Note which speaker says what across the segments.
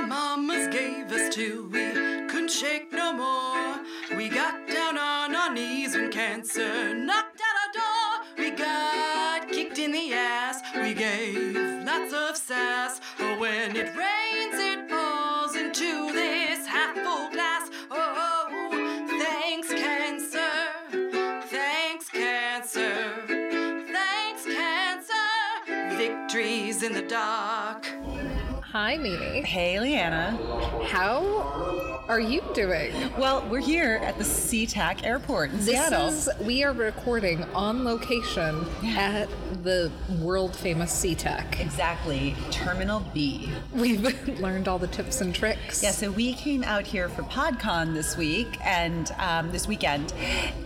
Speaker 1: our mamas gave us till we couldn't shake no more. We got down on our knees when cancer knocked at our door. We got kicked in the ass. We gave lots of sass. Oh, when it rains, it falls into this half full glass. Oh, thanks, cancer. Thanks, cancer. Thanks, cancer. Victories in the dark.
Speaker 2: Hi, Mimi.
Speaker 3: Hey, Leanna.
Speaker 2: How are you doing?
Speaker 3: Well, we're here at the SeaTac Airport in
Speaker 2: This
Speaker 3: Seattle.
Speaker 2: is we are recording on location at the world famous SeaTac.
Speaker 3: exactly Terminal B.
Speaker 2: We've learned all the tips and tricks.
Speaker 3: Yeah, so we came out here for PodCon this week and um, this weekend,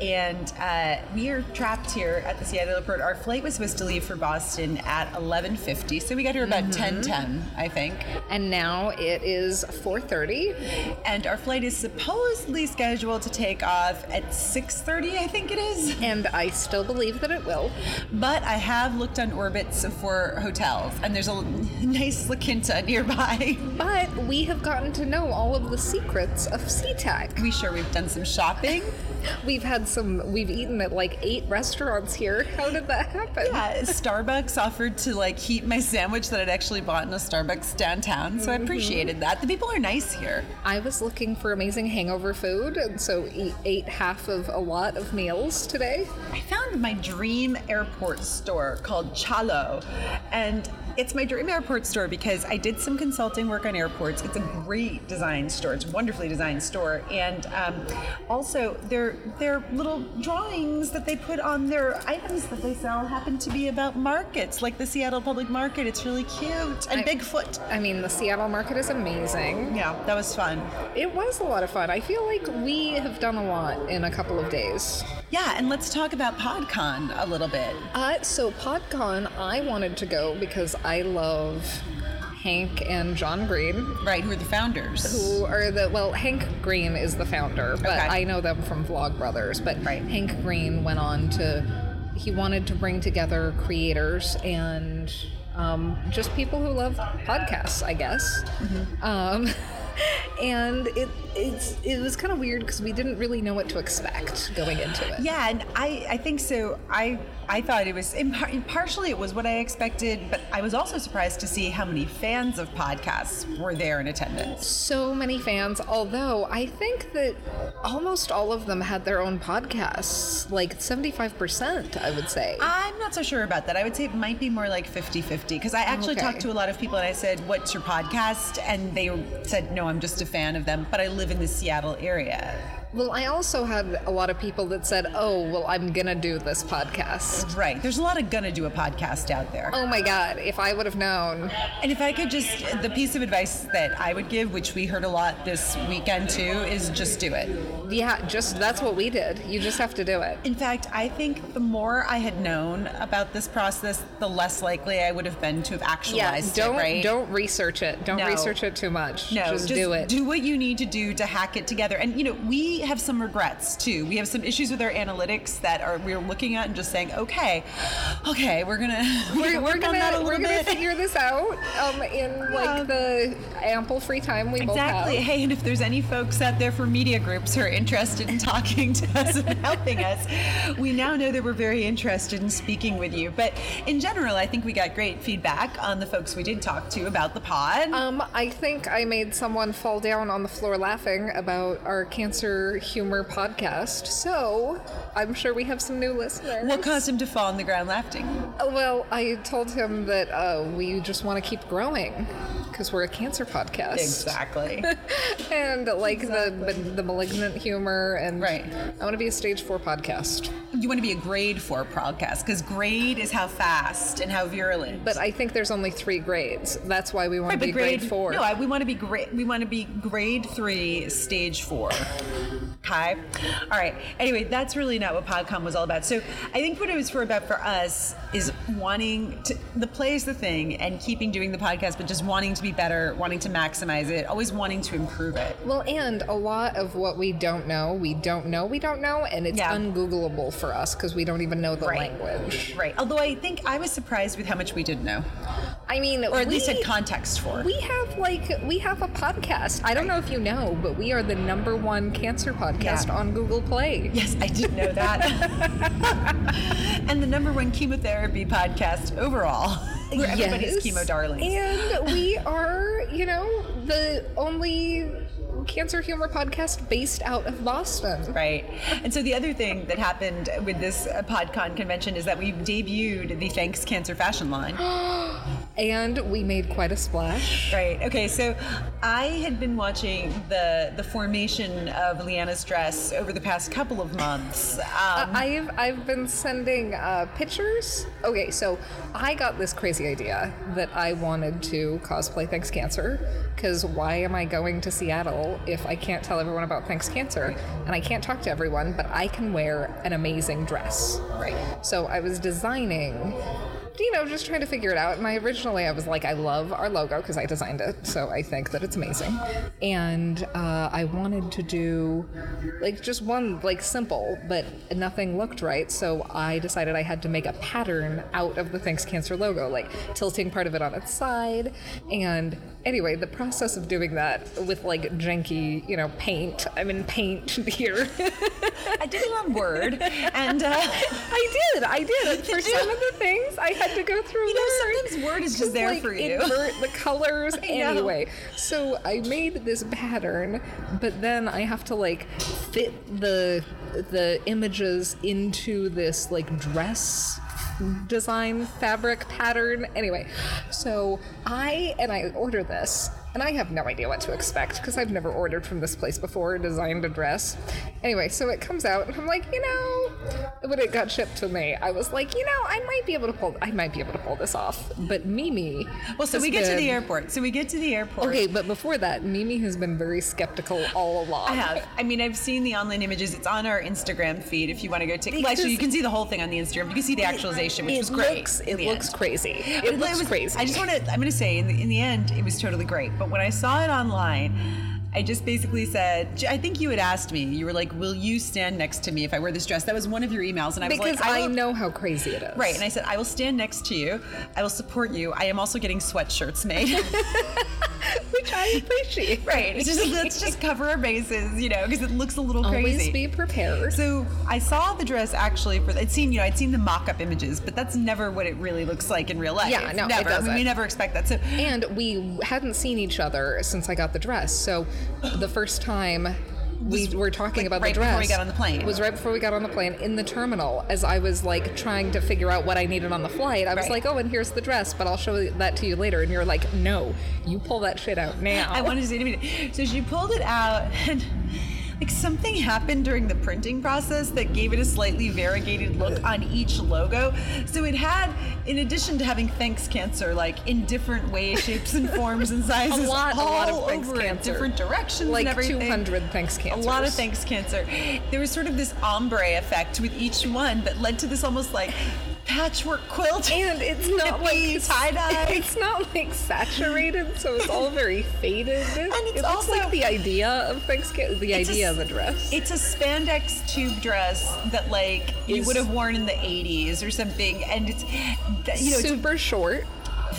Speaker 3: and uh, we are trapped here at the Seattle Airport. Our flight was supposed to leave for Boston at 11:50, so we got here about 10:10, I think.
Speaker 2: And now it is 4:30.
Speaker 3: And our flight is supposedly scheduled to take off at 6:30, I think it is.
Speaker 2: And I still believe that it will.
Speaker 3: But I have looked on Orbitz for hotels, and there's a nice La Quinta nearby.
Speaker 2: But we have gotten to know all of the secrets of SeaTac.
Speaker 3: We sure we've done some shopping.
Speaker 2: We've had some, we've eaten at like eight restaurants here. How did that happen?
Speaker 3: Yeah, Starbucks offered to like heat my sandwich that I'd actually bought in a Starbucks downtown, so I appreciated that. The people are nice here.
Speaker 2: I was looking for amazing hangover food, and so ate half of a lot of meals today.
Speaker 3: I found my dream airport store called Chalo, and it's my dream airport store because I did some consulting work on airports. It's a great design store. It's a wonderfully designed store, and um, also their their little drawings that they put on their items that they sell happen to be about markets, like the Seattle Public Market. It's really cute and
Speaker 2: I-
Speaker 3: Bigfoot.
Speaker 2: I mean, the Seattle market is amazing.
Speaker 3: Yeah, that was fun.
Speaker 2: It was a lot of fun. I feel like we have done a lot in a couple of days.
Speaker 3: Yeah, and let's talk about PodCon a little bit.
Speaker 2: Uh, so PodCon, I wanted to go because I love Hank and John Green,
Speaker 3: Right, who are the founders?
Speaker 2: who are the well, Hank Green is the founder, but
Speaker 3: Okay.
Speaker 2: I know them from Vlogbrothers. But
Speaker 3: Right.
Speaker 2: Hank Green went on to he wanted to bring together creators and um, just people who love podcasts, I guess. Um, and it it's it was kind of weird because we didn't really know what to expect going into it.
Speaker 3: Yeah, and I, I think so. I I thought it was partially it was what I expected, but I was also surprised to see how many fans of podcasts were there in attendance.
Speaker 2: so many fans, although I think that almost all of them had their own podcasts, like 75%, I would say.
Speaker 3: I'm not so sure about that. I would say it might be more like 50-50 because I actually
Speaker 2: Okay.
Speaker 3: talked to a lot of people and I said, "What's your podcast?" and they said, "No, I'm just a fan of them, but I live in the Seattle area."
Speaker 2: Well, I also had a lot of people that said, oh, well, I'm going to do this podcast.
Speaker 3: Right. There's a lot of gonna do a podcast out there.
Speaker 2: Oh my God, if I would have known.
Speaker 3: And if I could just, the piece of advice that I would give, which we heard a lot this weekend too, is just do it.
Speaker 2: Yeah, just that's what we did. You just have to do it.
Speaker 3: In fact, I think the more I had known about this process, the less likely I would have been to have actualized Yeah,
Speaker 2: don't
Speaker 3: it, right?
Speaker 2: don't research it. Don't
Speaker 3: No.
Speaker 2: research it too much.
Speaker 3: no,
Speaker 2: just, do it.
Speaker 3: Do what you need to do to hack it together. And you know, we have some regrets too. We have some issues with our analytics that are we're looking at and just saying, okay, okay, we're gonna
Speaker 2: we're, we're
Speaker 3: work
Speaker 2: gonna
Speaker 3: on that a
Speaker 2: we're
Speaker 3: little
Speaker 2: gonna
Speaker 3: bit.
Speaker 2: figure this out um, in like the ample free time we both
Speaker 3: Exactly.
Speaker 2: have.
Speaker 3: Hey, and if there's any folks out there for media groups who are interested in talking to us and helping us, we now know that we're very interested in speaking with you. But in general, I think we got great feedback on the folks we did talk to about the pod.
Speaker 2: Um, I think I made someone fall down on the floor laughing about our cancer humor podcast. So I'm sure we have some new listeners.
Speaker 3: what caused him to fall on the ground laughing?
Speaker 2: Oh, Well, I told him that uh, we just want to keep growing because we're a cancer podcast.
Speaker 3: Exactly.
Speaker 2: And like the the malignant humor and
Speaker 3: Right.
Speaker 2: I want to be a stage four podcast.
Speaker 3: you want to be a grade four podcast because grade is how fast and how virulent.
Speaker 2: But I think there's only three grades. That's why we want
Speaker 3: Right,
Speaker 2: to be
Speaker 3: but
Speaker 2: grade, four.
Speaker 3: No, we want to be grade. We want to be grade three, stage four. Okay. All right. Anyway, that's really not what PodCon was all about. So I think what it was for about for us is wanting to the play is the thing and keeping doing the podcast, but just wanting to be better, wanting to maximize it, always wanting to improve it.
Speaker 2: Well, and a lot of what we don't know, we don't know, we don't know, and it's
Speaker 3: Yeah.
Speaker 2: ungoogleable for us because we don't even know the
Speaker 3: Right.
Speaker 2: language.
Speaker 3: Right. Although I think I was surprised with how much we didn't know,
Speaker 2: I mean,
Speaker 3: or at least had context for.
Speaker 2: We have like we have a podcast. I don't know if you know, but we are the number one cancer podcast
Speaker 3: Yeah.
Speaker 2: on Google Play.
Speaker 3: Yes, I did know that. and the number one chemotherapy podcast overall. We're everybody's
Speaker 2: Yes.
Speaker 3: chemo darlings.
Speaker 2: And we are, you know, the only cancer humor podcast based out of Boston.
Speaker 3: Right. And so the other thing that happened with this uh, PodCon convention is that we debuted the Thanks Cancer fashion line.
Speaker 2: And we made quite a splash.
Speaker 3: Right. Okay. So I had been watching the the formation of Leanna's dress over the past couple of months. Um,
Speaker 2: I've I've been sending uh, pictures. Okay, so I got this crazy idea that I wanted to cosplay Thanks Cancer because why am I going to Seattle if I can't tell everyone about Thanks Cancer and I can't talk to everyone, but I can wear an amazing dress.
Speaker 3: Right.
Speaker 2: So I was designing. You know, just trying to figure it out. I originally I was like, I love our logo because I designed it, so I think that it's amazing. And uh, I wanted to do like just one like simple, but nothing looked right. So I decided I had to make a pattern out of the Thanks Cancer logo, like tilting part of it on its side. And anyway, the process of doing that with like janky, you know, paint. I'm in paint here.
Speaker 3: I did it on Word, and uh,
Speaker 2: I did. I did. For some of the things, I had to go through.
Speaker 3: You know,
Speaker 2: very-
Speaker 3: sometimes Word is just there
Speaker 2: like,
Speaker 3: for you.
Speaker 2: Invert the colors anyway. So I made this pattern, but then I have to like fit the the images into this like dress design fabric pattern anyway so i and i order this and i have no idea what to expect because i've never ordered from this place before designed a dress anyway so it comes out and i'm like you know when it got shipped to me i was like you know i might be able to pull i might be able to pull this off but mimi
Speaker 3: well, so we get to the airport. So we get to the airport.
Speaker 2: okay but before that mimi has been very skeptical all along
Speaker 3: I have. I mean, I've seen the online images. It's on our Instagram feed. If you want to go take, well, actually, you can see the whole thing on the Instagram. You can see the actualization, which
Speaker 2: it
Speaker 3: was great.
Speaker 2: looks it looks
Speaker 3: end.
Speaker 2: crazy it
Speaker 3: But
Speaker 2: looks
Speaker 3: was-
Speaker 2: crazy
Speaker 3: I just want to. I'm going to say, in the, in the end, it was totally great. But when I saw it online, I just basically said, I think you had asked me. You were like, "Will you stand next to me if I wear this dress?" That was one of your emails, and I was
Speaker 2: because
Speaker 3: like,
Speaker 2: I,
Speaker 3: will-
Speaker 2: know how crazy it is.
Speaker 3: Right, and I said, I will stand next to you. I will support you. I am also getting sweatshirts made.
Speaker 2: which I appreciate.
Speaker 3: right. It's just let's just cover our bases, you know, because it looks a little
Speaker 2: Always
Speaker 3: crazy.
Speaker 2: be prepared.
Speaker 3: So I saw the dress actually for I'd seen you know I'd seen the mock-up images, but that's never what it really looks like in real life.
Speaker 2: Yeah, no, it
Speaker 3: never. I mean, we never expect that. So
Speaker 2: and we hadn't seen each other since I got the dress. So the first time we
Speaker 3: Was,
Speaker 2: were talking
Speaker 3: like,
Speaker 2: about
Speaker 3: right
Speaker 2: the
Speaker 3: before
Speaker 2: dress
Speaker 3: we got on the plane.
Speaker 2: was right before we got on the plane in the terminal as I was like trying to figure out what I needed on the flight. I was
Speaker 3: Right.
Speaker 2: like, "Oh, and here's the dress, but I'll show that to you later." And you're like, "No, you pull that shit out now."
Speaker 3: I wanted to to me, so she pulled it out and. Like something happened during the printing process that gave it a slightly variegated look on each logo. So it had, in addition to having thanks cancer, like in different ways, shapes, and forms and sizes,
Speaker 2: a lot, a lot of thanks
Speaker 3: over
Speaker 2: cancer,
Speaker 3: different directions,
Speaker 2: like
Speaker 3: and everything.
Speaker 2: 200 thanks
Speaker 3: cancer.
Speaker 2: A
Speaker 3: lot of thanks cancer. There was sort of this ombre effect with each one that led to this almost like patchwork quilt.
Speaker 2: And it's not like
Speaker 3: tie-dye.
Speaker 2: It's not like saturated, so it's all very faded. And
Speaker 3: it's
Speaker 2: it
Speaker 3: also-
Speaker 2: like the idea of Thanksgiving, the
Speaker 3: It's a
Speaker 2: idea of a dress.
Speaker 3: It's a spandex tube dress that like you would have worn in the 80s or something and it's you know it's
Speaker 2: super short.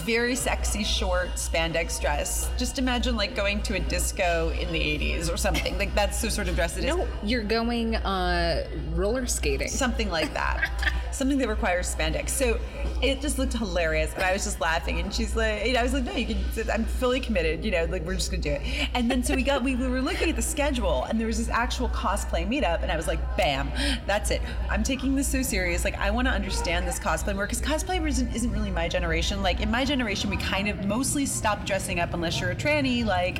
Speaker 3: very sexy short spandex dress. Just imagine like going to a disco in the 80s or something. Like that's the sort of dress it is.
Speaker 2: No, you're going uh, roller skating.
Speaker 3: Something like that. Something that requires spandex. So it just looked hilarious, and I was just laughing. And she's like, you know, I was like, no, you can. I'm fully committed. You know, like we're just gonna do it. And then so we got, we, we were looking at the schedule, and there was this actual cosplay meetup, and I was like, bam, that's it. I'm taking this so serious. Like I want to understand this cosplay more because cosplay isn't, isn't really my generation. Like in my generation, we kind of mostly stop dressing up unless you're a tranny, like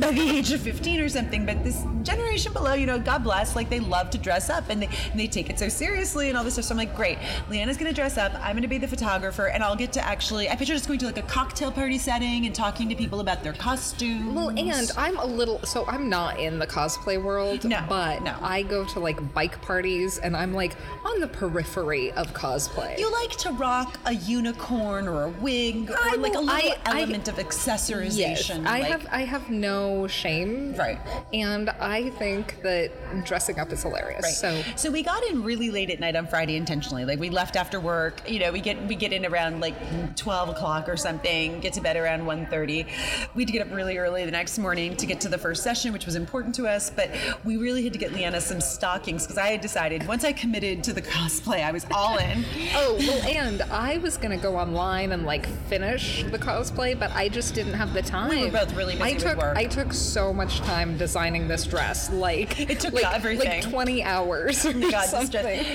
Speaker 3: by the age of 15 or something. But this generation below, you know, God bless, like they love to dress up and they and they take it so seriously and all this stuff. So I'm like, great, Leanna's gonna dress up. I'm gonna be the photographer, and I'll get to actually. I picture just going to like a cocktail party setting and talking to people about their costumes.
Speaker 2: Well, and I'm a little so I'm not in the cosplay world,
Speaker 3: No,
Speaker 2: but
Speaker 3: no.
Speaker 2: I go to like bike parties and I'm like on the periphery of cosplay.
Speaker 3: you like to rock a unicorn or a wig or like a little
Speaker 2: I- I-
Speaker 3: element of accessorization.
Speaker 2: Yes, I
Speaker 3: like-
Speaker 2: have I have no shame.
Speaker 3: Right.
Speaker 2: And I think that dressing up is hilarious.
Speaker 3: Right.
Speaker 2: So
Speaker 3: so we got in really late at night on Friday intentionally. Like we left after work. You know, we get we get in around like twelve o'clock or something. Get to bed around 1.30. We had to get up really early the next morning to get to the first session, which was important to us. But we really had to get Leanna some stockings because I had decided once I committed to the cosplay, I was all in.
Speaker 2: Oh, well, and I was gonna go online and like finish the cosplay, but I just didn't have the time.
Speaker 3: We were both really busy
Speaker 2: I
Speaker 3: with
Speaker 2: took
Speaker 3: work.
Speaker 2: I took so much time designing this dress, like
Speaker 3: It took
Speaker 2: like,
Speaker 3: everything.
Speaker 2: like twenty hours
Speaker 3: Oh God.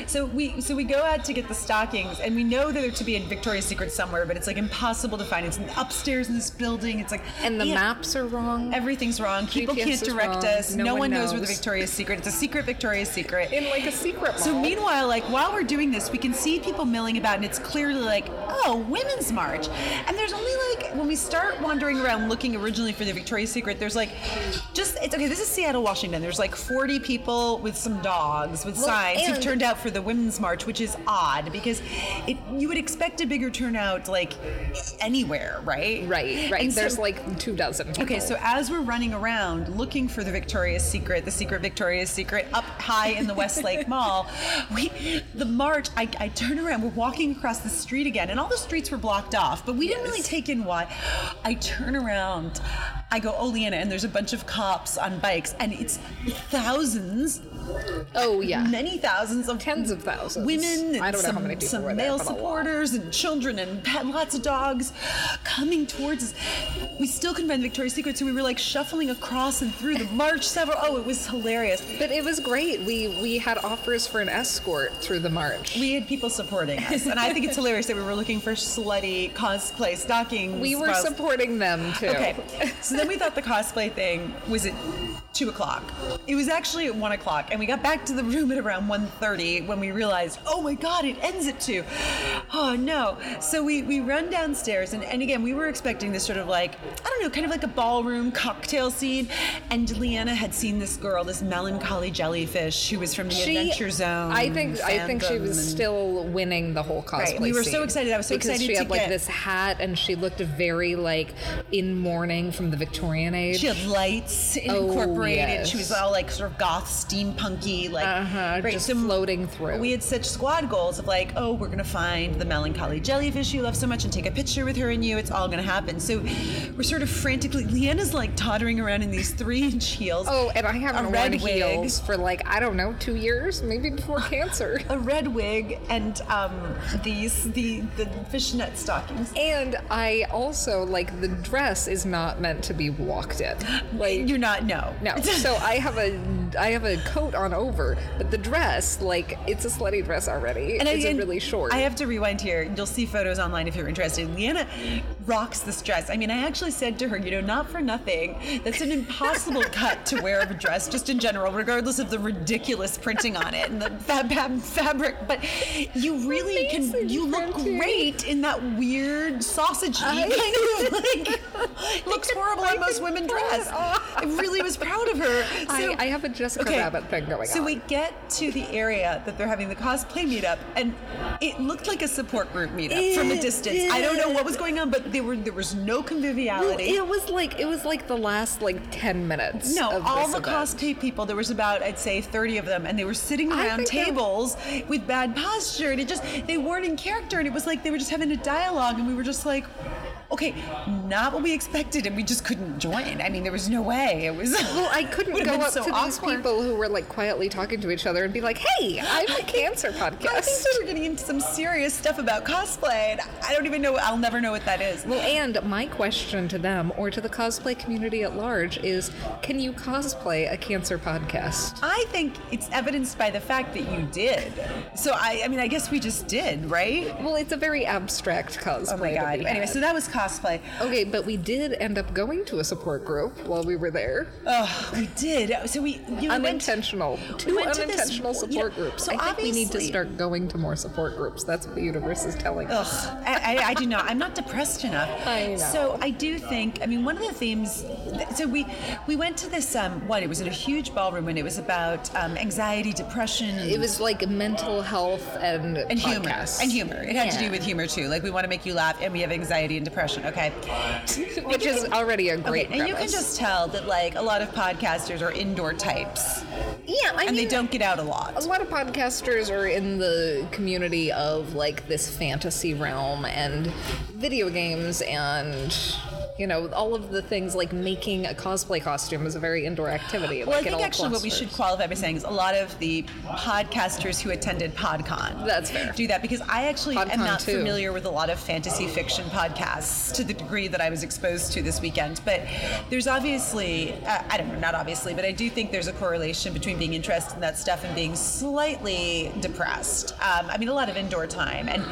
Speaker 3: So we so we go out to get the stockings, and we know that they're to be in Victoria's Secret somewhere, but it's like impossible to find. It's upstairs in this building. It's like
Speaker 2: And the
Speaker 3: yeah,
Speaker 2: maps are wrong.
Speaker 3: Everything's wrong. People
Speaker 2: GPS
Speaker 3: can't direct us.
Speaker 2: No
Speaker 3: No,
Speaker 2: one
Speaker 3: one knows. where the. Victoria's Secret. It's a secret Victoria's Secret.
Speaker 2: in like a secret mall.
Speaker 3: so meanwhile, like while we're doing this, we can see people milling about, and it's clearly like, oh, women's march. And there's only like when we start wandering around looking originally for the Victoria's Secret, there's like, just it's okay. This is Seattle, Washington. There's like 40 people with some dogs with
Speaker 2: Well,
Speaker 3: signs who've turned out for the women's march, which is odd because it you would expect a bigger turnout like anywhere, right?
Speaker 2: right, right.
Speaker 3: And so-
Speaker 2: There's like two dozen.
Speaker 3: Okay, so as we're running around looking for the Victoria's Secret, the secret Victoria's Secret up high in the Westlake Mall, we the march, I, I turn around, we're walking across the street again, and all the streets were blocked off, but we didn't really take in why. I turn around, I go, oh, Leanna, and there's a bunch of cops on bikes, and it's thousands,
Speaker 2: oh yeah,
Speaker 3: many thousands of
Speaker 2: tens of thousands.
Speaker 3: women and
Speaker 2: I don't know
Speaker 3: some,
Speaker 2: how many people
Speaker 3: some
Speaker 2: there,
Speaker 3: male
Speaker 2: but
Speaker 3: supporters and children and pet, lots of dogs coming towards us. We still couldn't find Victoria's Secret, so we were like shuffling across and through the march several. Oh, it was hilarious.
Speaker 2: But it was great. We we had offers for an escort through the march.
Speaker 3: We had people supporting us, and I think it's hilarious that we were looking for slutty cosplay stockings.
Speaker 2: We were
Speaker 3: cos-
Speaker 2: supporting them too.
Speaker 3: Okay, so then we thought the cosplay thing was at two o'clock. It was actually at one o'clock, and we got back to the room at around 1.30 when we realized, oh my god, it ends at two. Oh no! So we we run downstairs, and, and again, we were expecting this sort of like I don't know, kind of like a ballroom cocktail scene, and Leanna had seen this girl, this melancholy jellyfish, who was from the
Speaker 2: She,
Speaker 3: Adventure Zone.
Speaker 2: I think I think she was
Speaker 3: and-
Speaker 2: still winning the whole cosplay.
Speaker 3: Right, we were so excited. I was so
Speaker 2: because
Speaker 3: excited
Speaker 2: she
Speaker 3: to
Speaker 2: had like
Speaker 3: get-
Speaker 2: this hat and she looked very like in mourning from the Victorian age.
Speaker 3: She had lights
Speaker 2: Oh,
Speaker 3: incorporated. She was all like sort of goth, steampunky, like
Speaker 2: Uh-huh,
Speaker 3: right,
Speaker 2: just
Speaker 3: so
Speaker 2: floating through.
Speaker 3: We had such squad goals of like, oh, we're gonna find the melancholy jellyfish you love so much and take a picture with her and you. It's all gonna happen. So we're sort of frantically. Leanna's like tottering around in these three-inch heels.
Speaker 2: Oh, and I haven't
Speaker 3: a
Speaker 2: worn
Speaker 3: red wig.
Speaker 2: heels for like I don't know two years, maybe before cancer.
Speaker 3: A red wig and um, these the the fishnet stockings.
Speaker 2: And I also like the dress is not meant to be walked in. Like
Speaker 3: You're not no
Speaker 2: No. So I have a I have a coat on over, but the dress, like, it's a slutty dress already.
Speaker 3: And I-
Speaker 2: it's
Speaker 3: and
Speaker 2: really short.
Speaker 3: I have to rewind here. You'll see photos online if you're interested. Leanna rocks this dress. I mean, I actually said to her, you know, not for nothing, that's an impossible cut to wear of a dress, just in general, regardless of the ridiculous printing on it and the fab, fab fabric. But you really can, you look
Speaker 2: printing.
Speaker 3: great in that weird sausage kind of like, looks horrible on most women dress. I really was proud of her.
Speaker 2: I,
Speaker 3: So-
Speaker 2: I have a Jessica Rabbit thing going
Speaker 3: so
Speaker 2: on.
Speaker 3: we get to the area that they're having the cosplay meetup, and it looked like a support group meetup from a
Speaker 2: It
Speaker 3: distance. I don't know what was going on, but there were there was no
Speaker 2: Well,
Speaker 3: conviviality.
Speaker 2: it was like it was like the last like ten minutes.
Speaker 3: no, all the
Speaker 2: event.
Speaker 3: cosplay people, there was about, I'd say, 30 of them, and they were sitting around tables with bad posture, and it just, they weren't in character, and it was like they were just having a dialogue, and we were just like, okay, not what we expected, and we just couldn't join. I mean, there was no way. It was.
Speaker 2: Well, I couldn't go up
Speaker 3: so
Speaker 2: to these people who were like quietly talking to each other and be like, "Hey, I'm a cancer podcast."
Speaker 3: I think
Speaker 2: podcast."
Speaker 3: they were getting into some serious stuff about cosplay, and I don't even know. I'll never know what that is.
Speaker 2: Well, and my question to them or to the cosplay community at large is can you cosplay a cancer podcast?
Speaker 3: I think it's evidenced by the fact that you did. So I, I mean, I guess we just did, right?
Speaker 2: Well, it's a very abstract cosplay.
Speaker 3: Oh my god. Anyway, so that was cosplay.
Speaker 2: Okay, but we did end up going to a support group while we were there.
Speaker 3: Oh, we did. So we you know, went-
Speaker 2: Unintentional. Two
Speaker 3: went to this-
Speaker 2: unintentional
Speaker 3: you
Speaker 2: support
Speaker 3: know,
Speaker 2: groups.
Speaker 3: so
Speaker 2: I think we need to start going to more support groups. That's what the universe is telling us.
Speaker 3: Ugh, I, I, I do not. I'm not depressed enough.
Speaker 2: I know.
Speaker 3: So I do think. I mean, one of the themes. So we we went to this. Um, what? It was in a huge ballroom, and it was about um, anxiety, depression.
Speaker 2: It was like mental health and
Speaker 3: and humor and humor. It had to do with humor too. Like we want to make you laugh, and we have anxiety and depression. Okay.
Speaker 2: which is already a great.
Speaker 3: Okay, and you can just tell that like a lot of podcasters are indoor types,
Speaker 2: yeah, I
Speaker 3: and
Speaker 2: mean,
Speaker 3: they don't get out a lot.
Speaker 2: A
Speaker 3: lot
Speaker 2: of podcasters are in the community of like this fantasy realm and video games and you know all of the things like making a cosplay costume is a very indoor activity.
Speaker 3: Well, I
Speaker 2: like, it
Speaker 3: think
Speaker 2: all
Speaker 3: actually what we should qualify by saying is a lot of the podcasters who attended PodCon
Speaker 2: That's fair.
Speaker 3: do that because I actually am not
Speaker 2: too.
Speaker 3: familiar with a lot of fantasy fiction podcasts to the degree that I was exposed to this weekend. But there's obviously, uh, I don't know, not obviously, but I do think there's a correlation between being interested in that stuff and being slightly depressed. Um, I mean, a lot of indoor time. And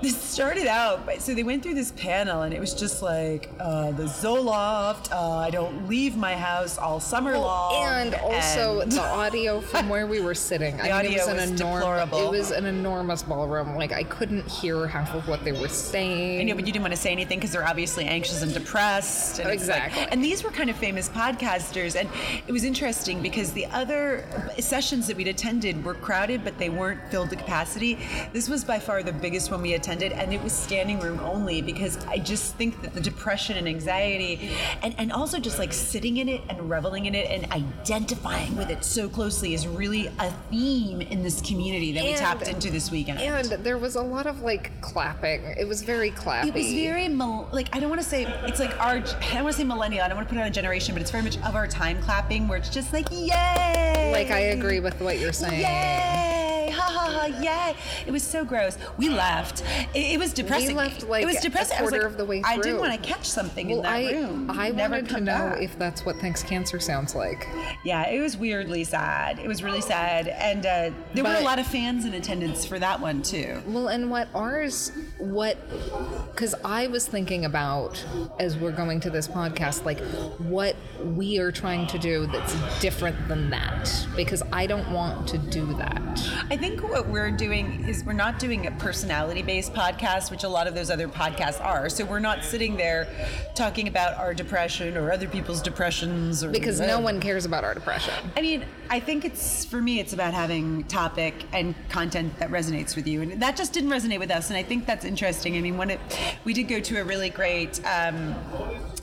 Speaker 3: this started out, by, so they went through this panel and it was just like uh, the Zoloft, uh, I don't leave my house all summer long.
Speaker 2: And also
Speaker 3: and-
Speaker 2: the audio from where we were sitting. I mean, it
Speaker 3: audio
Speaker 2: was an
Speaker 3: was
Speaker 2: enormous.
Speaker 3: deplorable.
Speaker 2: It was an enormous ballroom. Like I couldn't hear half of what they were saying.
Speaker 3: I know, but you didn't want to say anything because they're obviously anxious and depressed. And it's like-
Speaker 2: Exactly.
Speaker 3: and these were kind of famous podcasters, and it was interesting because the other sessions that we'd attended were crowded, but they weren't filled to capacity. This was by far the biggest one we attended, and it was standing room only because I just think that the depression and anxiety, and, and also just like sitting in it and reveling in it and identifying with it so closely is really a theme in this community that we tapped into this weekend.
Speaker 2: and there was a lot of like clapping. It was very clappy.
Speaker 3: It was very like I don't want to say it's like our I don't want to say millennial. I don't want to put it on a generation, but it's very much of our time clapping, where it's just like yay.
Speaker 2: Like I agree with what you're saying.
Speaker 3: Yay! Ha ha ha! Yay! It was so gross. We left. It, it was depressing.
Speaker 2: We left, like,
Speaker 3: it was
Speaker 2: a
Speaker 3: depressing. I
Speaker 2: quarter
Speaker 3: like,
Speaker 2: of the way
Speaker 3: I did
Speaker 2: through.
Speaker 3: want to catch something
Speaker 2: Well,
Speaker 3: in that
Speaker 2: I
Speaker 3: room.
Speaker 2: I
Speaker 3: Never
Speaker 2: wanted to know
Speaker 3: back.
Speaker 2: if that's what Thanks Cancer sounds like.
Speaker 3: Yeah, it was weirdly sad. It was really sad, and uh, there were a lot of fans in attendance for that one too.
Speaker 2: Well, and what ours, what, because I was thinking about as we're going to this podcast, like what we are trying to do that's different than that, because I don't want to do that.
Speaker 3: I think what we're doing is we're not doing a personality based podcast, which a lot of those other podcasts are. So we're not sitting there talking about our depression or other people's depressions or
Speaker 2: Because no one cares about our depression.
Speaker 3: I mean, I think it's for me, it's about having topic and content that resonates with you, and that just didn't resonate with us. And I think that's interesting. I mean, when it, we did go to a really great um,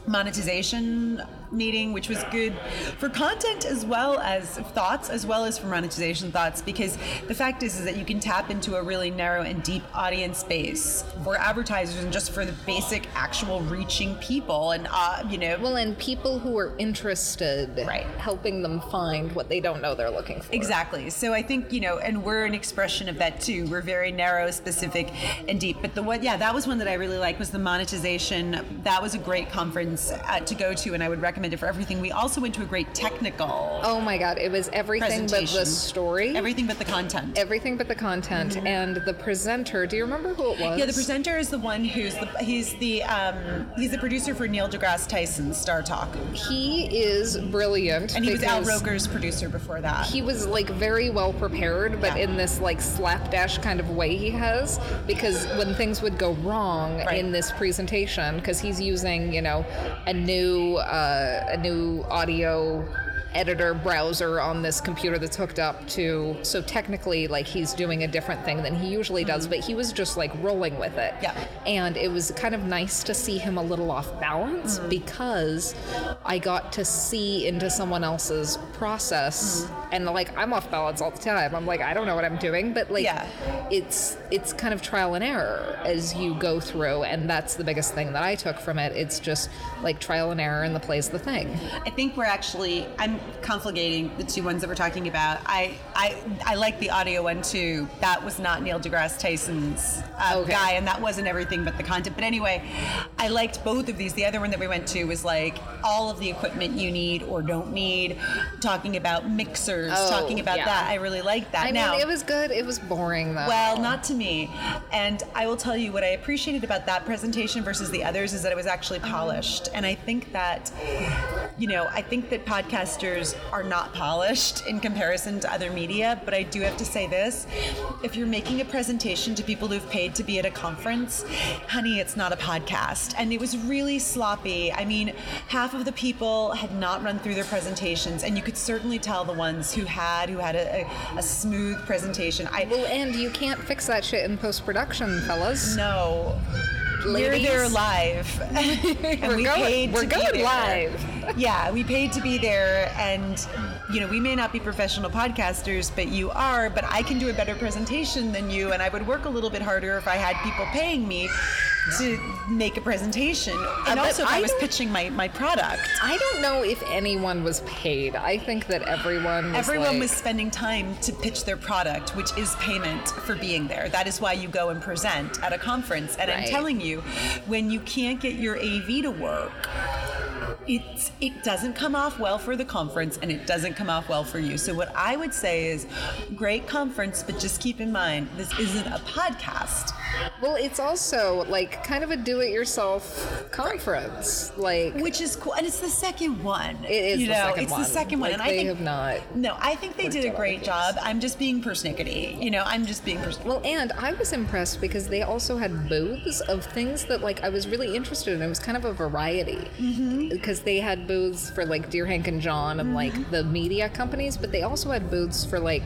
Speaker 3: monetization meeting, which was good for content as well as thoughts, as well as for monetization thoughts, because the fact is, is that you can tap into a really narrow and deep audience base for advertisers and just for the basic actual reaching people, and uh, you know,
Speaker 2: Well, and people who are interested,
Speaker 3: Right.
Speaker 2: helping them find what they don't know they're looking for.
Speaker 3: Exactly. So I think you know, and we're an expression of that too. We're very narrow, specific, and deep. But the one, yeah, that was one that I really liked was the monetization. That was a great conference uh, to go to, and I would recommend it for everything. We also went to a great technical
Speaker 2: Oh my God! It was everything but the story.
Speaker 3: everything but the content.
Speaker 2: everything but the content and the presenter. Do you remember who it was?
Speaker 3: yeah, the presenter is the one who's the he's the um, he's the producer for Neil deGrasse Tyson's Star Talk,
Speaker 2: He is brilliant.
Speaker 3: and he was Al Roker's producer before that.
Speaker 2: He was like very well prepared, but
Speaker 3: Yeah.
Speaker 2: in this like slapdash kind of way he has, because when things would go wrong
Speaker 3: Right.
Speaker 2: in this presentation, because he's using you know a new uh, a new audio editor browser on this computer that's hooked up to so technically like he's doing a different thing than he usually does but he was just like rolling with it
Speaker 3: Mm-hmm. Yeah.
Speaker 2: and it was kind of nice to see him a little off balance
Speaker 3: Mm-hmm.
Speaker 2: because I got to see into someone else's process
Speaker 3: Mm-hmm.
Speaker 2: and like I'm off balance all the time. I'm like I don't know what I'm doing, but like
Speaker 3: Yeah.
Speaker 2: it's it's kind of trial and error as you go through and that's the biggest thing that I took from it. It's just like trial and error and the play's the thing.
Speaker 3: I think we're actually I'm Conflating the two ones that we're talking about. I I, I like the audio one too. That was not Neil deGrasse Tyson's uh,
Speaker 2: Okay.
Speaker 3: guy, and that wasn't everything but the content. But anyway, I liked both of these. The other one that we went to was like all of the equipment you need or don't need, talking about mixers,
Speaker 2: Oh,
Speaker 3: talking about
Speaker 2: yeah.
Speaker 3: that. I really liked that.
Speaker 2: I
Speaker 3: now,
Speaker 2: mean, it was good. It was boring though.
Speaker 3: well, not to me. And I will tell you what I appreciated about that presentation versus the others is that it was actually polished. And I think that, you know, I think that podcasters are not polished in comparison to other media. But I do have to say this if you're making a presentation to people who've paid to be at a conference, honey, it's not a podcast. And it was really sloppy. I mean, half of the people had not run through their presentations, and you could certainly tell the ones who had, who had a, a, a smooth presentation. I,
Speaker 2: well, and you can't fix that shit in post production, fellas.
Speaker 3: no. We're there live.
Speaker 2: We're
Speaker 3: we
Speaker 2: going-
Speaker 3: paid
Speaker 2: we're
Speaker 3: to be
Speaker 2: going live.
Speaker 3: yeah, we paid to be there. And you know, we may not be professional podcasters, but you are, but I can do a better presentation than you and I would work a little bit harder if I had people paying me to make a presentation. And uh,
Speaker 2: but
Speaker 3: also I,
Speaker 2: I
Speaker 3: was pitching my, my product.
Speaker 2: I don't know if anyone was paid. I think that everyone was
Speaker 3: Everyone
Speaker 2: like-
Speaker 3: was spending time to pitch their product, which is payment for being there. That is why you go and present at a conference. And I'm telling you, when you can't get your AV to work, it it doesn't come off well for the conference and it doesn't come off well for you. So what I would say is great conference, but just keep in mind this isn't a podcast.
Speaker 2: Well, it's also like kind of a do-it-yourself conference. Like
Speaker 3: Which is cool. And it's the second one.
Speaker 2: it is
Speaker 3: you
Speaker 2: the
Speaker 3: know,
Speaker 2: second
Speaker 3: it's
Speaker 2: one.
Speaker 3: the second one.
Speaker 2: Like,
Speaker 3: and I
Speaker 2: they
Speaker 3: think
Speaker 2: have not.
Speaker 3: No, I think they did a great job. I'm just being persnickety. You know, I'm just being persnickety.
Speaker 2: Well, and I was impressed because they also had booths of things that like I was really interested in. It was kind of a variety
Speaker 3: Mm-hmm.
Speaker 2: because they had booths for like Dear Hank and John and
Speaker 3: Mm-hmm.
Speaker 2: like the media companies, but they also had booths for like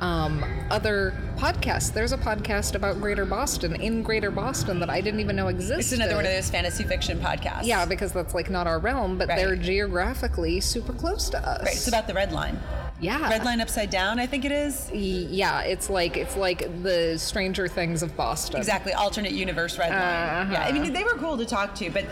Speaker 2: um, other podcasts. There's a podcast about Greater Boston in Greater Boston that I didn't even know existed.
Speaker 3: It's another one of those fantasy fiction podcasts.
Speaker 2: Yeah, because that's like not our realm, but
Speaker 3: Right.
Speaker 2: they're geographically super close to us.
Speaker 3: Right. It's about the red line.
Speaker 2: Yeah.
Speaker 3: Red line upside down, I think it is.
Speaker 2: Yeah, it's like it's like the Stranger Things of Boston.
Speaker 3: Exactly, alternate universe red line.
Speaker 2: Uh-huh.
Speaker 3: Yeah, I mean they were cool to talk to, but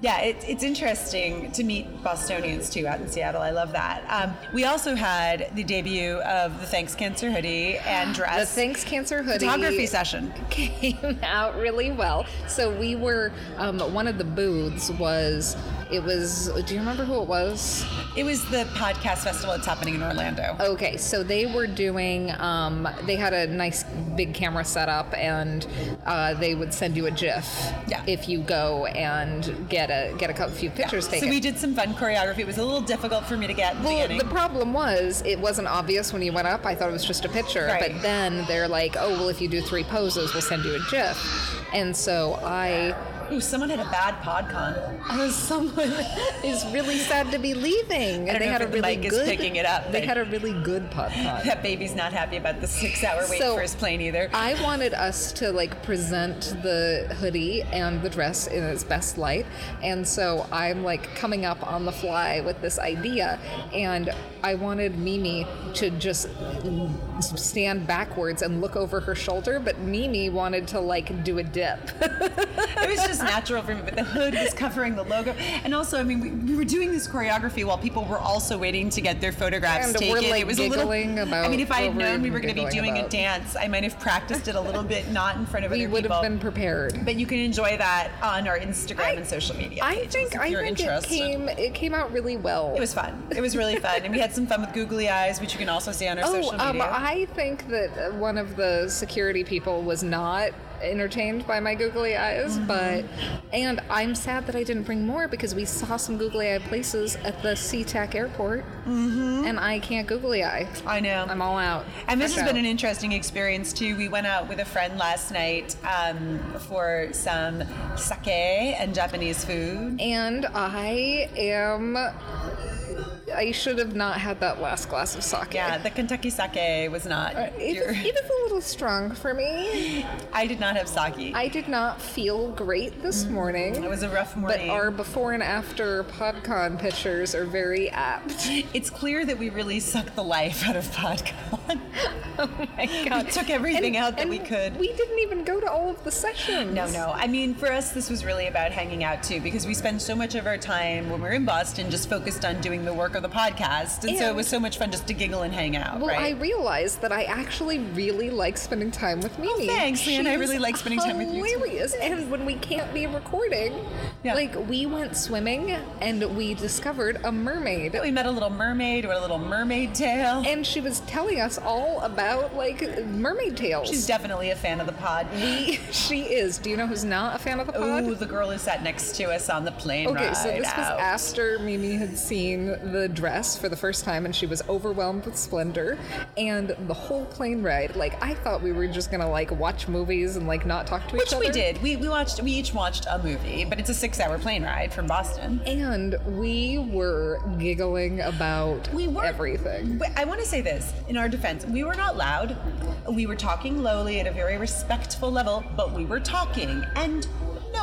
Speaker 3: yeah, it, it's interesting to meet Bostonians too out in Seattle. I love that. Um, we also had the debut of the Thanks Cancer hoodie and dress.
Speaker 2: The Thanks Cancer hoodie
Speaker 3: photography session.
Speaker 2: came out really well. So we were um, one of the booths was it was. Do you remember who it was?
Speaker 3: It was the podcast festival that's happening in Orlando.
Speaker 2: Okay, so they were doing. Um, they had a nice big camera set up, and uh, they would send you a GIF
Speaker 3: Yeah.
Speaker 2: if you go and get a get a couple few pictures taken.
Speaker 3: So we did some fun choreography. It was a little difficult for me to get in the
Speaker 2: Well, the problem was it wasn't obvious when you went up. I thought it was just a picture,
Speaker 3: Right.
Speaker 2: but then they're like, "Oh, well, if you do three poses, we'll send you a GIF." And so I,
Speaker 3: Ooh, someone had a bad podcon.
Speaker 2: uh, someone is really sad to be leaving.
Speaker 3: And
Speaker 2: they had a
Speaker 3: the
Speaker 2: really good.
Speaker 3: picking it up,
Speaker 2: They had a really good podcast.
Speaker 3: That baby's not happy about the six-hour wait
Speaker 2: So-
Speaker 3: for his plane either.
Speaker 2: I wanted us to like present the hoodie and the dress in its best light. And so I'm like coming up on the fly with this idea. And I wanted Mimi to just stand backwards and look over her shoulder. But Mimi wanted to like do a dip.
Speaker 3: it was just natural for me, but the hood was covering the logo. And also, I mean, we, we were doing this choreography while people were also waiting to get their photographs
Speaker 2: And
Speaker 3: taken.
Speaker 2: like,
Speaker 3: it was a little.
Speaker 2: about
Speaker 3: I mean, if I had known we were going to be doing a dance, I might have practiced it a little bit, not in front of
Speaker 2: we
Speaker 3: other
Speaker 2: would have been prepared.
Speaker 3: but you can enjoy that on our Instagram
Speaker 2: I-
Speaker 3: and social media.
Speaker 2: I think I think it came it came out really well.
Speaker 3: It was fun. It was really fun, and we had some fun with googly eyes, which you can also see on our
Speaker 2: Oh,
Speaker 3: social
Speaker 2: um,
Speaker 3: media.
Speaker 2: I think that one of the security people was not entertained by my googly eyes,
Speaker 3: Mm-hmm.
Speaker 2: but and I'm sad that I didn't bring more because we saw some googly eye places at the SeaTac airport,
Speaker 3: Mm-hmm.
Speaker 2: and I can't googly eye.
Speaker 3: I know.
Speaker 2: I'm all out.
Speaker 3: And this
Speaker 2: Fresh
Speaker 3: has been an interesting experience too. We went out with a friend last night um, for some sake and Japanese food.
Speaker 2: and I am. I should have not had that last glass of sake.
Speaker 3: Yeah, the Kentucky sake was not.
Speaker 2: It,
Speaker 3: your-
Speaker 2: was- it was a little strong for me.
Speaker 3: I did not have sake.
Speaker 2: I did not feel great this
Speaker 3: mm.
Speaker 2: morning.
Speaker 3: it was a rough morning.
Speaker 2: But our before and after PodCon pictures are very apt.
Speaker 3: it's clear that we really suck the life out of PodCon.
Speaker 2: oh my god!
Speaker 3: We took everything
Speaker 2: And-
Speaker 3: out that
Speaker 2: and
Speaker 3: we could.
Speaker 2: We didn't even go to all of the sessions.
Speaker 3: No, no. I mean, for us, this was really about hanging out too, because we spend so much of our time when we're in Boston just focused on doing the work of the podcast, and, so it was so much fun just to giggle and hang out.
Speaker 2: Well, I realized that I actually really like spending time with oh, Mimi.
Speaker 3: thanks, Leanne. I really like spending time with you, too.
Speaker 2: Hilarious. And when we can't be recording,
Speaker 3: Yeah.
Speaker 2: like we went swimming and we discovered a mermaid.
Speaker 3: we met a little mermaid with a little mermaid tail.
Speaker 2: And she was telling us all about like mermaid tales.
Speaker 3: She's definitely a fan of the pod.
Speaker 2: we, she is. Do you know who's not a fan of the pod?
Speaker 3: Oh, the girl who sat next to us on the plane
Speaker 2: Okay, so this was
Speaker 3: out.
Speaker 2: after Mimi had seen the dress for the first time and she was overwhelmed with splendor. And the whole plane ride, like, I thought we were just gonna, like, watch movies and, like, not talk to
Speaker 3: Which
Speaker 2: each other.
Speaker 3: Which we did. We, we watched. We each watched a movie, but it's a six-hour plane ride from Boston.
Speaker 2: And we were giggling about
Speaker 3: We were
Speaker 2: everything.
Speaker 3: I want to say this in our defense: we were not loud. We were talking lowly at a very respectful level, but we were talking, and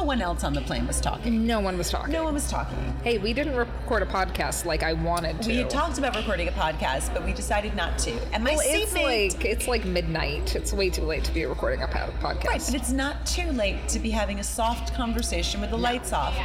Speaker 3: no one else on the plane was talking.
Speaker 2: No one was talking.
Speaker 3: No one was talking.
Speaker 2: Hey, we didn't record a podcast like I wanted to.
Speaker 3: We had talked about recording a podcast, but we decided not to. And my
Speaker 2: Well, it's
Speaker 3: seatmate.
Speaker 2: like it's like midnight. It's way too late to be recording a podcast.
Speaker 3: Right, but it's not too late to be having a soft conversation with the lights off.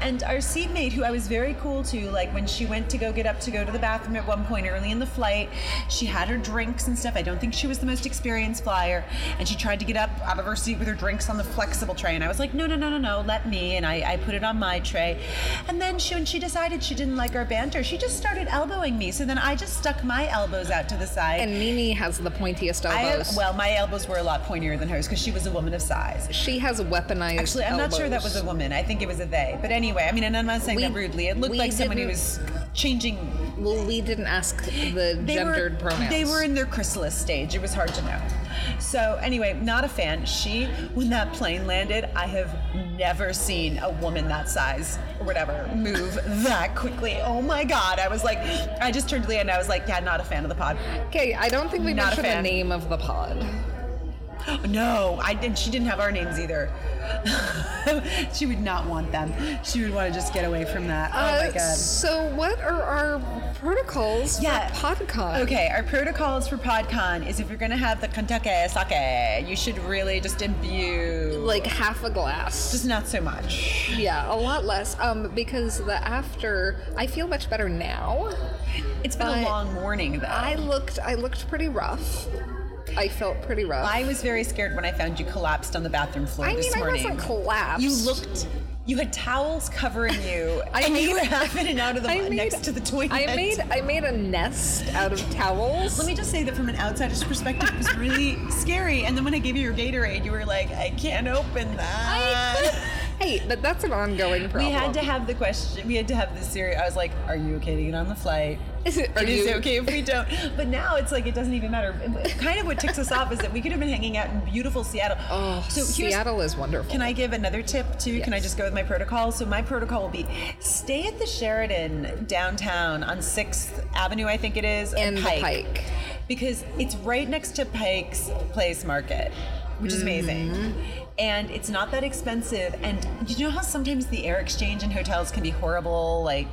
Speaker 3: And our seatmate, who I was very cool to, like when she went to go get up to go to the bathroom at one point early in the flight, she had her drinks and stuff. I don't think she was the most experienced flyer. And she tried to get up out of her seat with her drinks on the flexible tray. And I was like, no, no, no, no, no, let me. And I, I put it on my tray. And then she, when she decided she didn't like our banter, she just started elbowing me. So then I just stuck my elbows out to the side.
Speaker 2: and Mimi has the pointiest elbows.
Speaker 3: have, well, my elbows were a lot pointier than hers because she was a woman of size.
Speaker 2: she has a weaponized.
Speaker 3: Actually, I'm not sure that was a woman. I think it was a they. But anyway, I mean, and I'm not saying
Speaker 2: We-
Speaker 3: that rudely. It looked like
Speaker 2: somebody
Speaker 3: was changing.
Speaker 2: Well, we didn't ask the
Speaker 3: They
Speaker 2: gendered
Speaker 3: were,
Speaker 2: pronouns.
Speaker 3: They were in their chrysalis stage. It was hard to know. So anyway, not a fan. She, when that plane landed, I have never seen a woman that size or whatever move that quickly. Oh my god! I was like, I just turned to Leah and I was like, yeah, not a fan of the pod.
Speaker 2: Okay, I don't think we
Speaker 3: Not a
Speaker 2: mentioned the name of the pod.
Speaker 3: No, I didn't. She didn't have our names either. she would not want them. She would want to just get away from that. Oh my
Speaker 2: Uh,
Speaker 3: god.
Speaker 2: So, what are our protocols
Speaker 3: Yeah.
Speaker 2: for PodCon?
Speaker 3: Okay, our protocols for PodCon is if you're gonna have the Kentucky sake, you should really just imbue.
Speaker 2: Like half a glass.
Speaker 3: just not so much.
Speaker 2: yeah, a lot less. Um, because the after, I feel much better now.
Speaker 3: It's been a long morning though.
Speaker 2: I looked, I looked pretty rough. I felt pretty rough.
Speaker 3: I was very scared when I found you collapsed on the bathroom floor
Speaker 2: I
Speaker 3: this
Speaker 2: mean, I
Speaker 3: morning.
Speaker 2: wasn't collapsed.
Speaker 3: You looked. You had towels covering you,
Speaker 2: I
Speaker 3: and you
Speaker 2: made-
Speaker 3: were half in and out of the
Speaker 2: made-
Speaker 3: next to the toilet.
Speaker 2: I made, I made a nest out of towels.
Speaker 3: Let me just say that from an outsider's perspective, it was really scary. And then when I gave you your Gatorade, you were like, I can't open that.
Speaker 2: Hey, but that's an ongoing problem.
Speaker 3: we had to have the question. We had to have this series. I was like, "Are you okay to get on the flight?
Speaker 2: Is it- are
Speaker 3: It is
Speaker 2: you-
Speaker 3: okay if we don't." But now it's like it doesn't even matter. Kind of what ticks us off is that we could have been hanging out in beautiful Seattle.
Speaker 2: Oh,
Speaker 3: so
Speaker 2: Seattle is wonderful.
Speaker 3: Can I give another tip too? Yes. Can I just go with my protocol? So my protocol will be stay at the Sheraton downtown on Sixth Avenue, I think it is,
Speaker 2: And the Pike.
Speaker 3: because it's right next to Pike's Place Market, which is amazing.
Speaker 2: Mm-hmm.
Speaker 3: And it's not that expensive. And you know how sometimes the air exchange in hotels can be horrible? Like,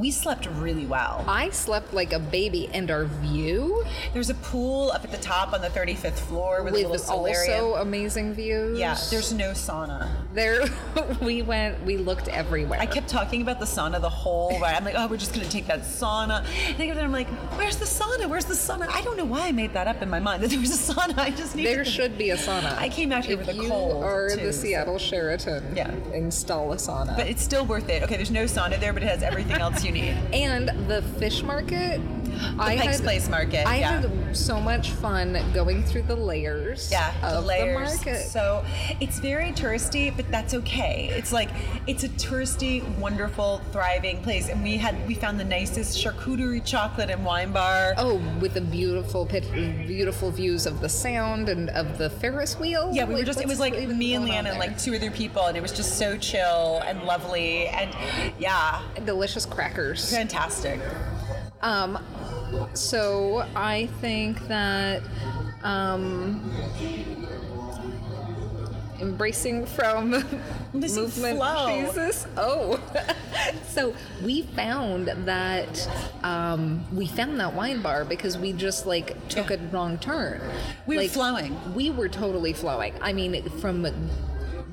Speaker 3: we slept really well.
Speaker 2: I slept like a baby, and our view
Speaker 3: There's a pool up at the top on the 35th floor with, a little
Speaker 2: with
Speaker 3: solarium.
Speaker 2: also amazing views.
Speaker 3: yeah, there's no sauna.
Speaker 2: there. we went. We looked everywhere.
Speaker 3: I kept talking about the sauna the whole ride. I'm like, oh, we're just gonna take that sauna. And get I'm like, where's the sauna? Where's the sauna? I don't know why I made that up in my mind that there was a sauna. I just need.
Speaker 2: There should be a sauna.
Speaker 3: I came out here
Speaker 2: if
Speaker 3: with a
Speaker 2: you
Speaker 3: cold, too,
Speaker 2: the Seattle Sheraton.
Speaker 3: Yeah.
Speaker 2: Install a sauna.
Speaker 3: But it's still worth it. Okay, there's no sauna there, but it has everything else you need.
Speaker 2: and the fish market. I
Speaker 3: Pike's
Speaker 2: had,
Speaker 3: Place Market,
Speaker 2: I
Speaker 3: yeah.
Speaker 2: had so much fun going through the layers.
Speaker 3: Yeah, the layers.
Speaker 2: the market.
Speaker 3: So it's very touristy, but that's okay. It's like it's a touristy, wonderful, thriving place. And we had we found the nicest charcuterie chocolate and wine bar.
Speaker 2: Oh, with the beautiful, pit, beautiful views of the sound and of the Ferris wheel.
Speaker 3: Yeah, we were just, it was like me and Leanne and like two other people, and it was just so chill and lovely. And yeah,
Speaker 2: delicious crackers.
Speaker 3: fantastic.
Speaker 2: Um, so I think that um, embracing from
Speaker 3: Missing
Speaker 2: movement
Speaker 3: flow.
Speaker 2: Jesus. Oh, so we found that um, we found that wine bar because we just like took
Speaker 3: Yeah.
Speaker 2: a wrong turn.
Speaker 3: We were flowing.
Speaker 2: We were totally flowing. I mean, from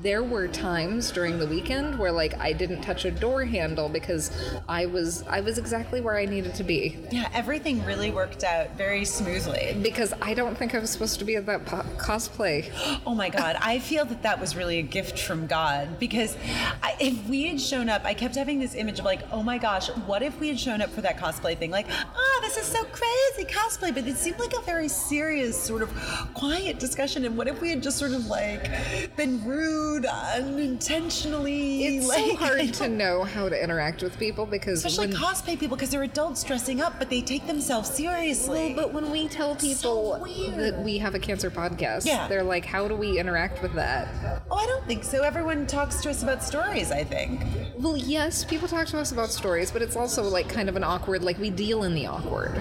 Speaker 2: there were times during the weekend where like I didn't touch a door handle because I was I was exactly where I needed to be
Speaker 3: Yeah, everything really worked out very smoothly.
Speaker 2: because I don't think I was supposed to be at that po- cosplay.
Speaker 3: Oh my God, I feel that that was really a gift from God because I, if we had shown up, I kept having this image of like, oh my gosh, what if we had shown up for that cosplay thing? Like, oh, this is so crazy cosplay, but it seemed like a very serious, sort of quiet discussion. And what if we had just sort of like been rude, unintentionally?
Speaker 2: It's
Speaker 3: like,
Speaker 2: so hard to know how to interact with people because
Speaker 3: Especially
Speaker 2: when,
Speaker 3: cosplay people because they're adults dressing up, but they take themselves seriously.
Speaker 2: Well, but when we tell people
Speaker 3: weird.
Speaker 2: that we have a cancer podcast,
Speaker 3: Yeah.
Speaker 2: they're like, "How do we interact with that?"
Speaker 3: oh, I don't think so. Everyone talks to us about stories, I think.
Speaker 2: Well, yes, people talk to us about stories, but it's also like kind of an awkward. Like we deal in the awkward.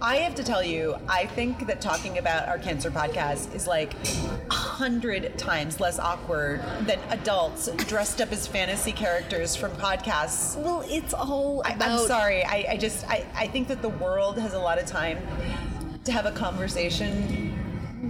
Speaker 3: I have to tell you, I think that talking about our cancer podcast is like a hundred times less awkward than adults dressed up as fantasy characters from podcasts.
Speaker 2: Well, it's all
Speaker 3: I,
Speaker 2: about.
Speaker 3: I'm sorry. I, I just I, I think that the world has a lot of time to have a conversation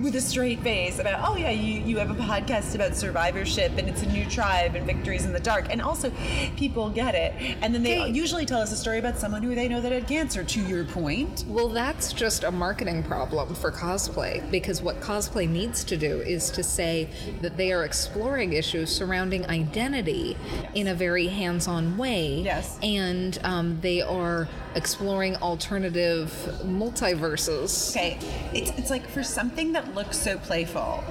Speaker 3: with a straight face about oh yeah you, you have a podcast about survivorship and it's a new tribe and victories in the dark and also people get it and then they
Speaker 2: Okay.
Speaker 3: usually tell us a story about someone who they know that had cancer to your point
Speaker 2: Well, that's just a marketing problem for cosplay because what cosplay needs to do is to say that they are exploring issues surrounding identity in a very hands on way.
Speaker 3: Yes.
Speaker 2: And um, they are exploring alternative multiverses.
Speaker 3: Okay, it's, it's like for something that looks so playful,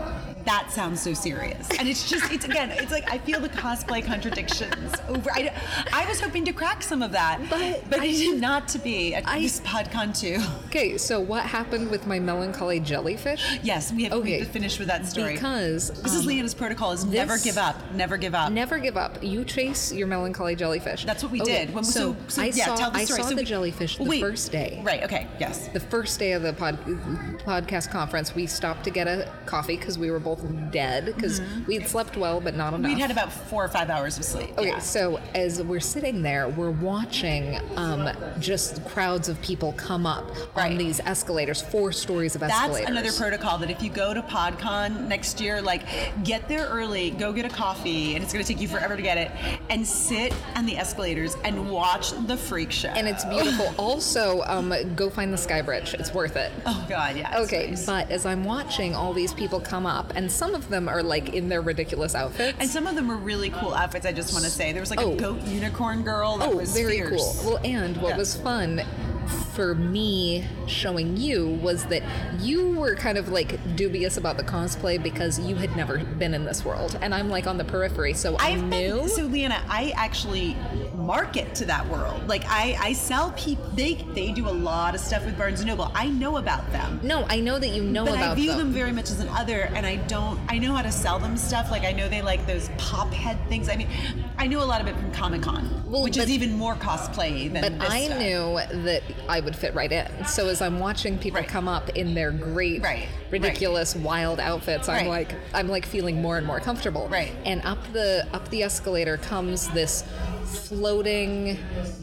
Speaker 3: that sounds so serious. And it's just, it's again, it's like I feel the cosplay contradictions over. I, I was hoping to crack some of that,
Speaker 2: But
Speaker 3: but I did not to be at
Speaker 2: I-
Speaker 3: this PodCon too.
Speaker 2: Okay, so what happened with my melancholy jellyfish?
Speaker 3: Yes, we have, we
Speaker 2: Okay.
Speaker 3: have to finish with that story.
Speaker 2: Because
Speaker 3: this is
Speaker 2: um,
Speaker 3: Leanna's protocol: is never give up, never give up.
Speaker 2: Never give up. You chase your melancholy jellyfish.
Speaker 3: That's what we
Speaker 2: Okay,
Speaker 3: did. When,
Speaker 2: so,
Speaker 3: so,
Speaker 2: I
Speaker 3: yeah,
Speaker 2: saw,
Speaker 3: tell the
Speaker 2: I
Speaker 3: story.
Speaker 2: saw
Speaker 3: So
Speaker 2: the
Speaker 3: we-
Speaker 2: jellyfish the
Speaker 3: Wait,
Speaker 2: first day.
Speaker 3: Right. Okay. Yes.
Speaker 2: The first day of the pod, podcast conference, we stopped to get a coffee because we were both dead because we'd slept well but not enough.
Speaker 3: Mm-hmm. We'd had about four or five hours of sleep.
Speaker 2: Okay,
Speaker 3: yeah.
Speaker 2: so as we're sitting there, we're watching um, just crowds of people come up on these escalators, four stories of escalators.
Speaker 3: That's another protocol that if you go to PodCon next year, like get there early, go get a coffee, and it's going to take you forever to get it, and sit on the escalators and watch the freak show.
Speaker 2: and it's beautiful. also, um, go find the Sky Bridge. It's worth it.
Speaker 3: oh god, yeah.
Speaker 2: Okay,
Speaker 3: nice.
Speaker 2: but as I'm watching all these people come up, and some of them are like in their ridiculous outfits.
Speaker 3: And some of them were really cool outfits. I just want to say there was like
Speaker 2: Oh.
Speaker 3: a goat unicorn girl that
Speaker 2: oh,
Speaker 3: was
Speaker 2: very
Speaker 3: fierce.
Speaker 2: cool. Well, and what
Speaker 3: Yeah.
Speaker 2: was fun for me showing you was that you were kind of like dubious about the cosplay because you had never been in this world, and I'm like on the periphery, so I
Speaker 3: I've
Speaker 2: knew.
Speaker 3: been, so Leanna, I actually market to that world. Like I, I sell people. They they do a lot of stuff with Barnes and Noble. I know about them.
Speaker 2: no, I know that you know about them.
Speaker 3: but
Speaker 2: about
Speaker 3: I view
Speaker 2: them.
Speaker 3: them. very much as an other, and I don't. I know how to sell them stuff. Like I know they like those pop head things. I mean, I knew a lot of it from Comic Con,
Speaker 2: Well,
Speaker 3: which
Speaker 2: but-
Speaker 3: is even more cosplay than.
Speaker 2: But
Speaker 3: this
Speaker 2: I
Speaker 3: stuff.
Speaker 2: knew that I would fit right in. So as I'm watching people
Speaker 3: Right.
Speaker 2: come up in their great,
Speaker 3: Right,
Speaker 2: ridiculous, wild outfits, I'm
Speaker 3: Right.
Speaker 2: like, I'm like feeling more and more comfortable.
Speaker 3: Right.
Speaker 2: And up the up the escalator comes this floating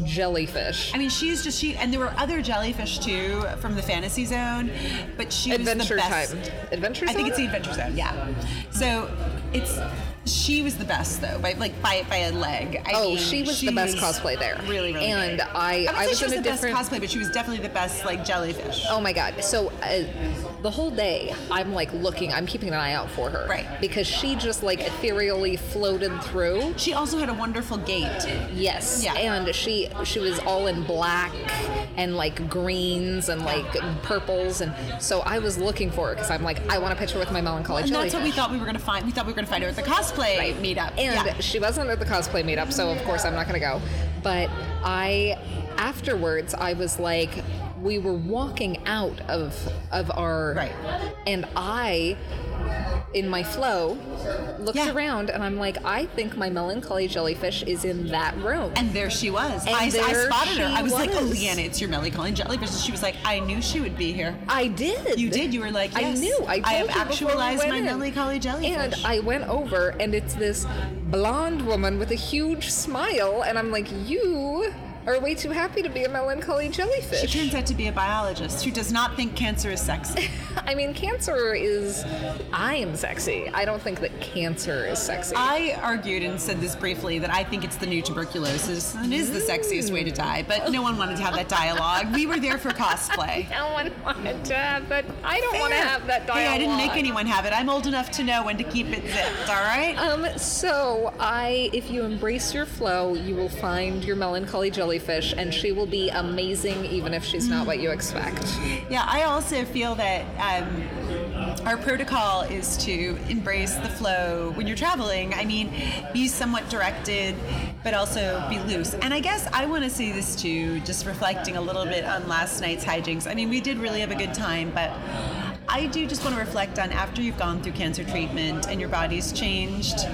Speaker 2: jellyfish.
Speaker 3: I mean, she's just she, and there were other jellyfish too from the Fantasy Zone, but she
Speaker 2: Adventure
Speaker 3: was the best.
Speaker 2: Time. Adventure
Speaker 3: I think it's the Adventure Zone. Yeah. So it's she was the best though, by like by by a leg. I
Speaker 2: Oh,
Speaker 3: mean,
Speaker 2: she was the best cosplay there.
Speaker 3: Really, really.
Speaker 2: And
Speaker 3: good.
Speaker 2: I-
Speaker 3: I,
Speaker 2: I was
Speaker 3: she
Speaker 2: in
Speaker 3: was
Speaker 2: a
Speaker 3: the
Speaker 2: different-
Speaker 3: best cosplay, but she was definitely the best like jellyfish.
Speaker 2: Oh my god. So uh, the whole day I'm like looking, I'm keeping an eye out for her.
Speaker 3: Right.
Speaker 2: Because she just like ethereally floated through.
Speaker 3: She also had a wonderful gait.
Speaker 2: Yes.
Speaker 3: Yeah.
Speaker 2: And she she was all in black and like greens and like purples and so I was looking for her because I'm like I want a picture with my melancholy
Speaker 3: And that's what we thought we were gonna find. We thought we were gonna find her at the cosplay
Speaker 2: Right.
Speaker 3: meetup.
Speaker 2: And
Speaker 3: yeah.
Speaker 2: she wasn't at the cosplay meetup, so of course I'm not gonna go. But I afterwards I was like we were walking out of of our
Speaker 3: Right.
Speaker 2: and I in my flow, looked
Speaker 3: Yeah.
Speaker 2: around, and I'm like, I think my melancholy jellyfish is in that room.
Speaker 3: And there she was. I, I spotted her. I was, like, oh,
Speaker 2: was.
Speaker 3: Leanna, it's your melancholy jellyfish. And she was like, I knew she would be here.
Speaker 2: I did.
Speaker 3: You did. You were like,
Speaker 2: I knew. I, told
Speaker 3: have
Speaker 2: we
Speaker 3: actualized my
Speaker 2: in.
Speaker 3: melancholy jellyfish.
Speaker 2: And I went over, and it's this blonde woman with a huge smile, and I'm like, you are way too happy to be a melancholy jellyfish.
Speaker 3: she turns out to be a biologist who does not think cancer is sexy.
Speaker 2: I mean, cancer is. I am sexy. I don't think that cancer is sexy.
Speaker 3: I argued and said this briefly that I think it's the new tuberculosis. It is the sexiest way to die, but no one wanted to have that dialogue. We were there for cosplay.
Speaker 2: no one wanted to have that. I don't want to have that dialogue.
Speaker 3: Hey, I didn't make anyone have it. I'm old enough to know when to keep it zipped, all right?
Speaker 2: Um, so I, if you embrace your flow, you will find your melancholy jellyfish, and she will be amazing, even if she's not what you expect.
Speaker 3: Yeah, I also feel that um, our protocol is to embrace the flow when you're traveling. I mean, be somewhat directed, but also be loose. And I guess I want to say this too, just reflecting a little bit on last night's hijinks. I mean, we did really have a good time, but I do just want to reflect on after you've gone through cancer treatment and your body's changed.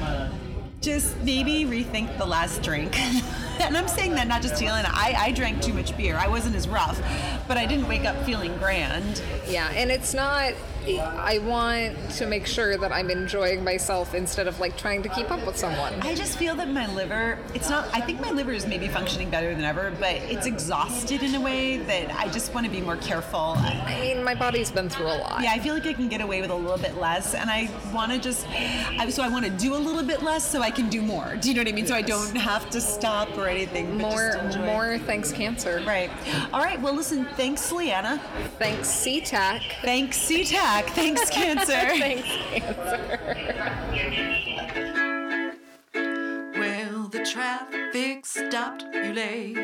Speaker 3: Just maybe rethink the last drink. and I'm saying that not just to Elena. I, I drank too much beer. I wasn't as rough, but I didn't wake up feeling grand.
Speaker 2: Yeah, and it's not. I want to make sure that I'm enjoying myself instead of like trying to keep up with someone.
Speaker 3: I just feel that my liver, it's not, I think my liver is maybe functioning better than ever, but it's exhausted in a way that I just want to be more careful.
Speaker 2: I mean, my body's been through a lot.
Speaker 3: Yeah, I feel like I can get away with a little bit less, and I want to just, I, so I want to do a little bit less so I can do more. Do you know what I mean? So I don't have to stop or anything.
Speaker 2: More, more. Thanks, cancer.
Speaker 3: Right. All right. Well, listen. Thanks, Leanna.
Speaker 2: Thanks, SeaTac.
Speaker 3: Thanks, SeaTac. Thanks, cancer.
Speaker 2: Thanks, cancer.
Speaker 1: Well, the traffic stopped. You lay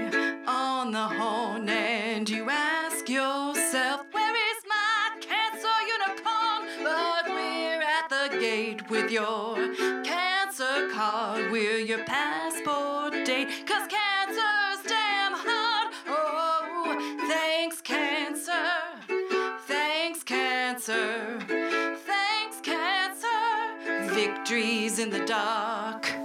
Speaker 1: on the horn and you ask yourself, Where is my cancer unicorn? But we're at the gate with your cancer card. We're your passport date. Cause cancer's Victories in the dark.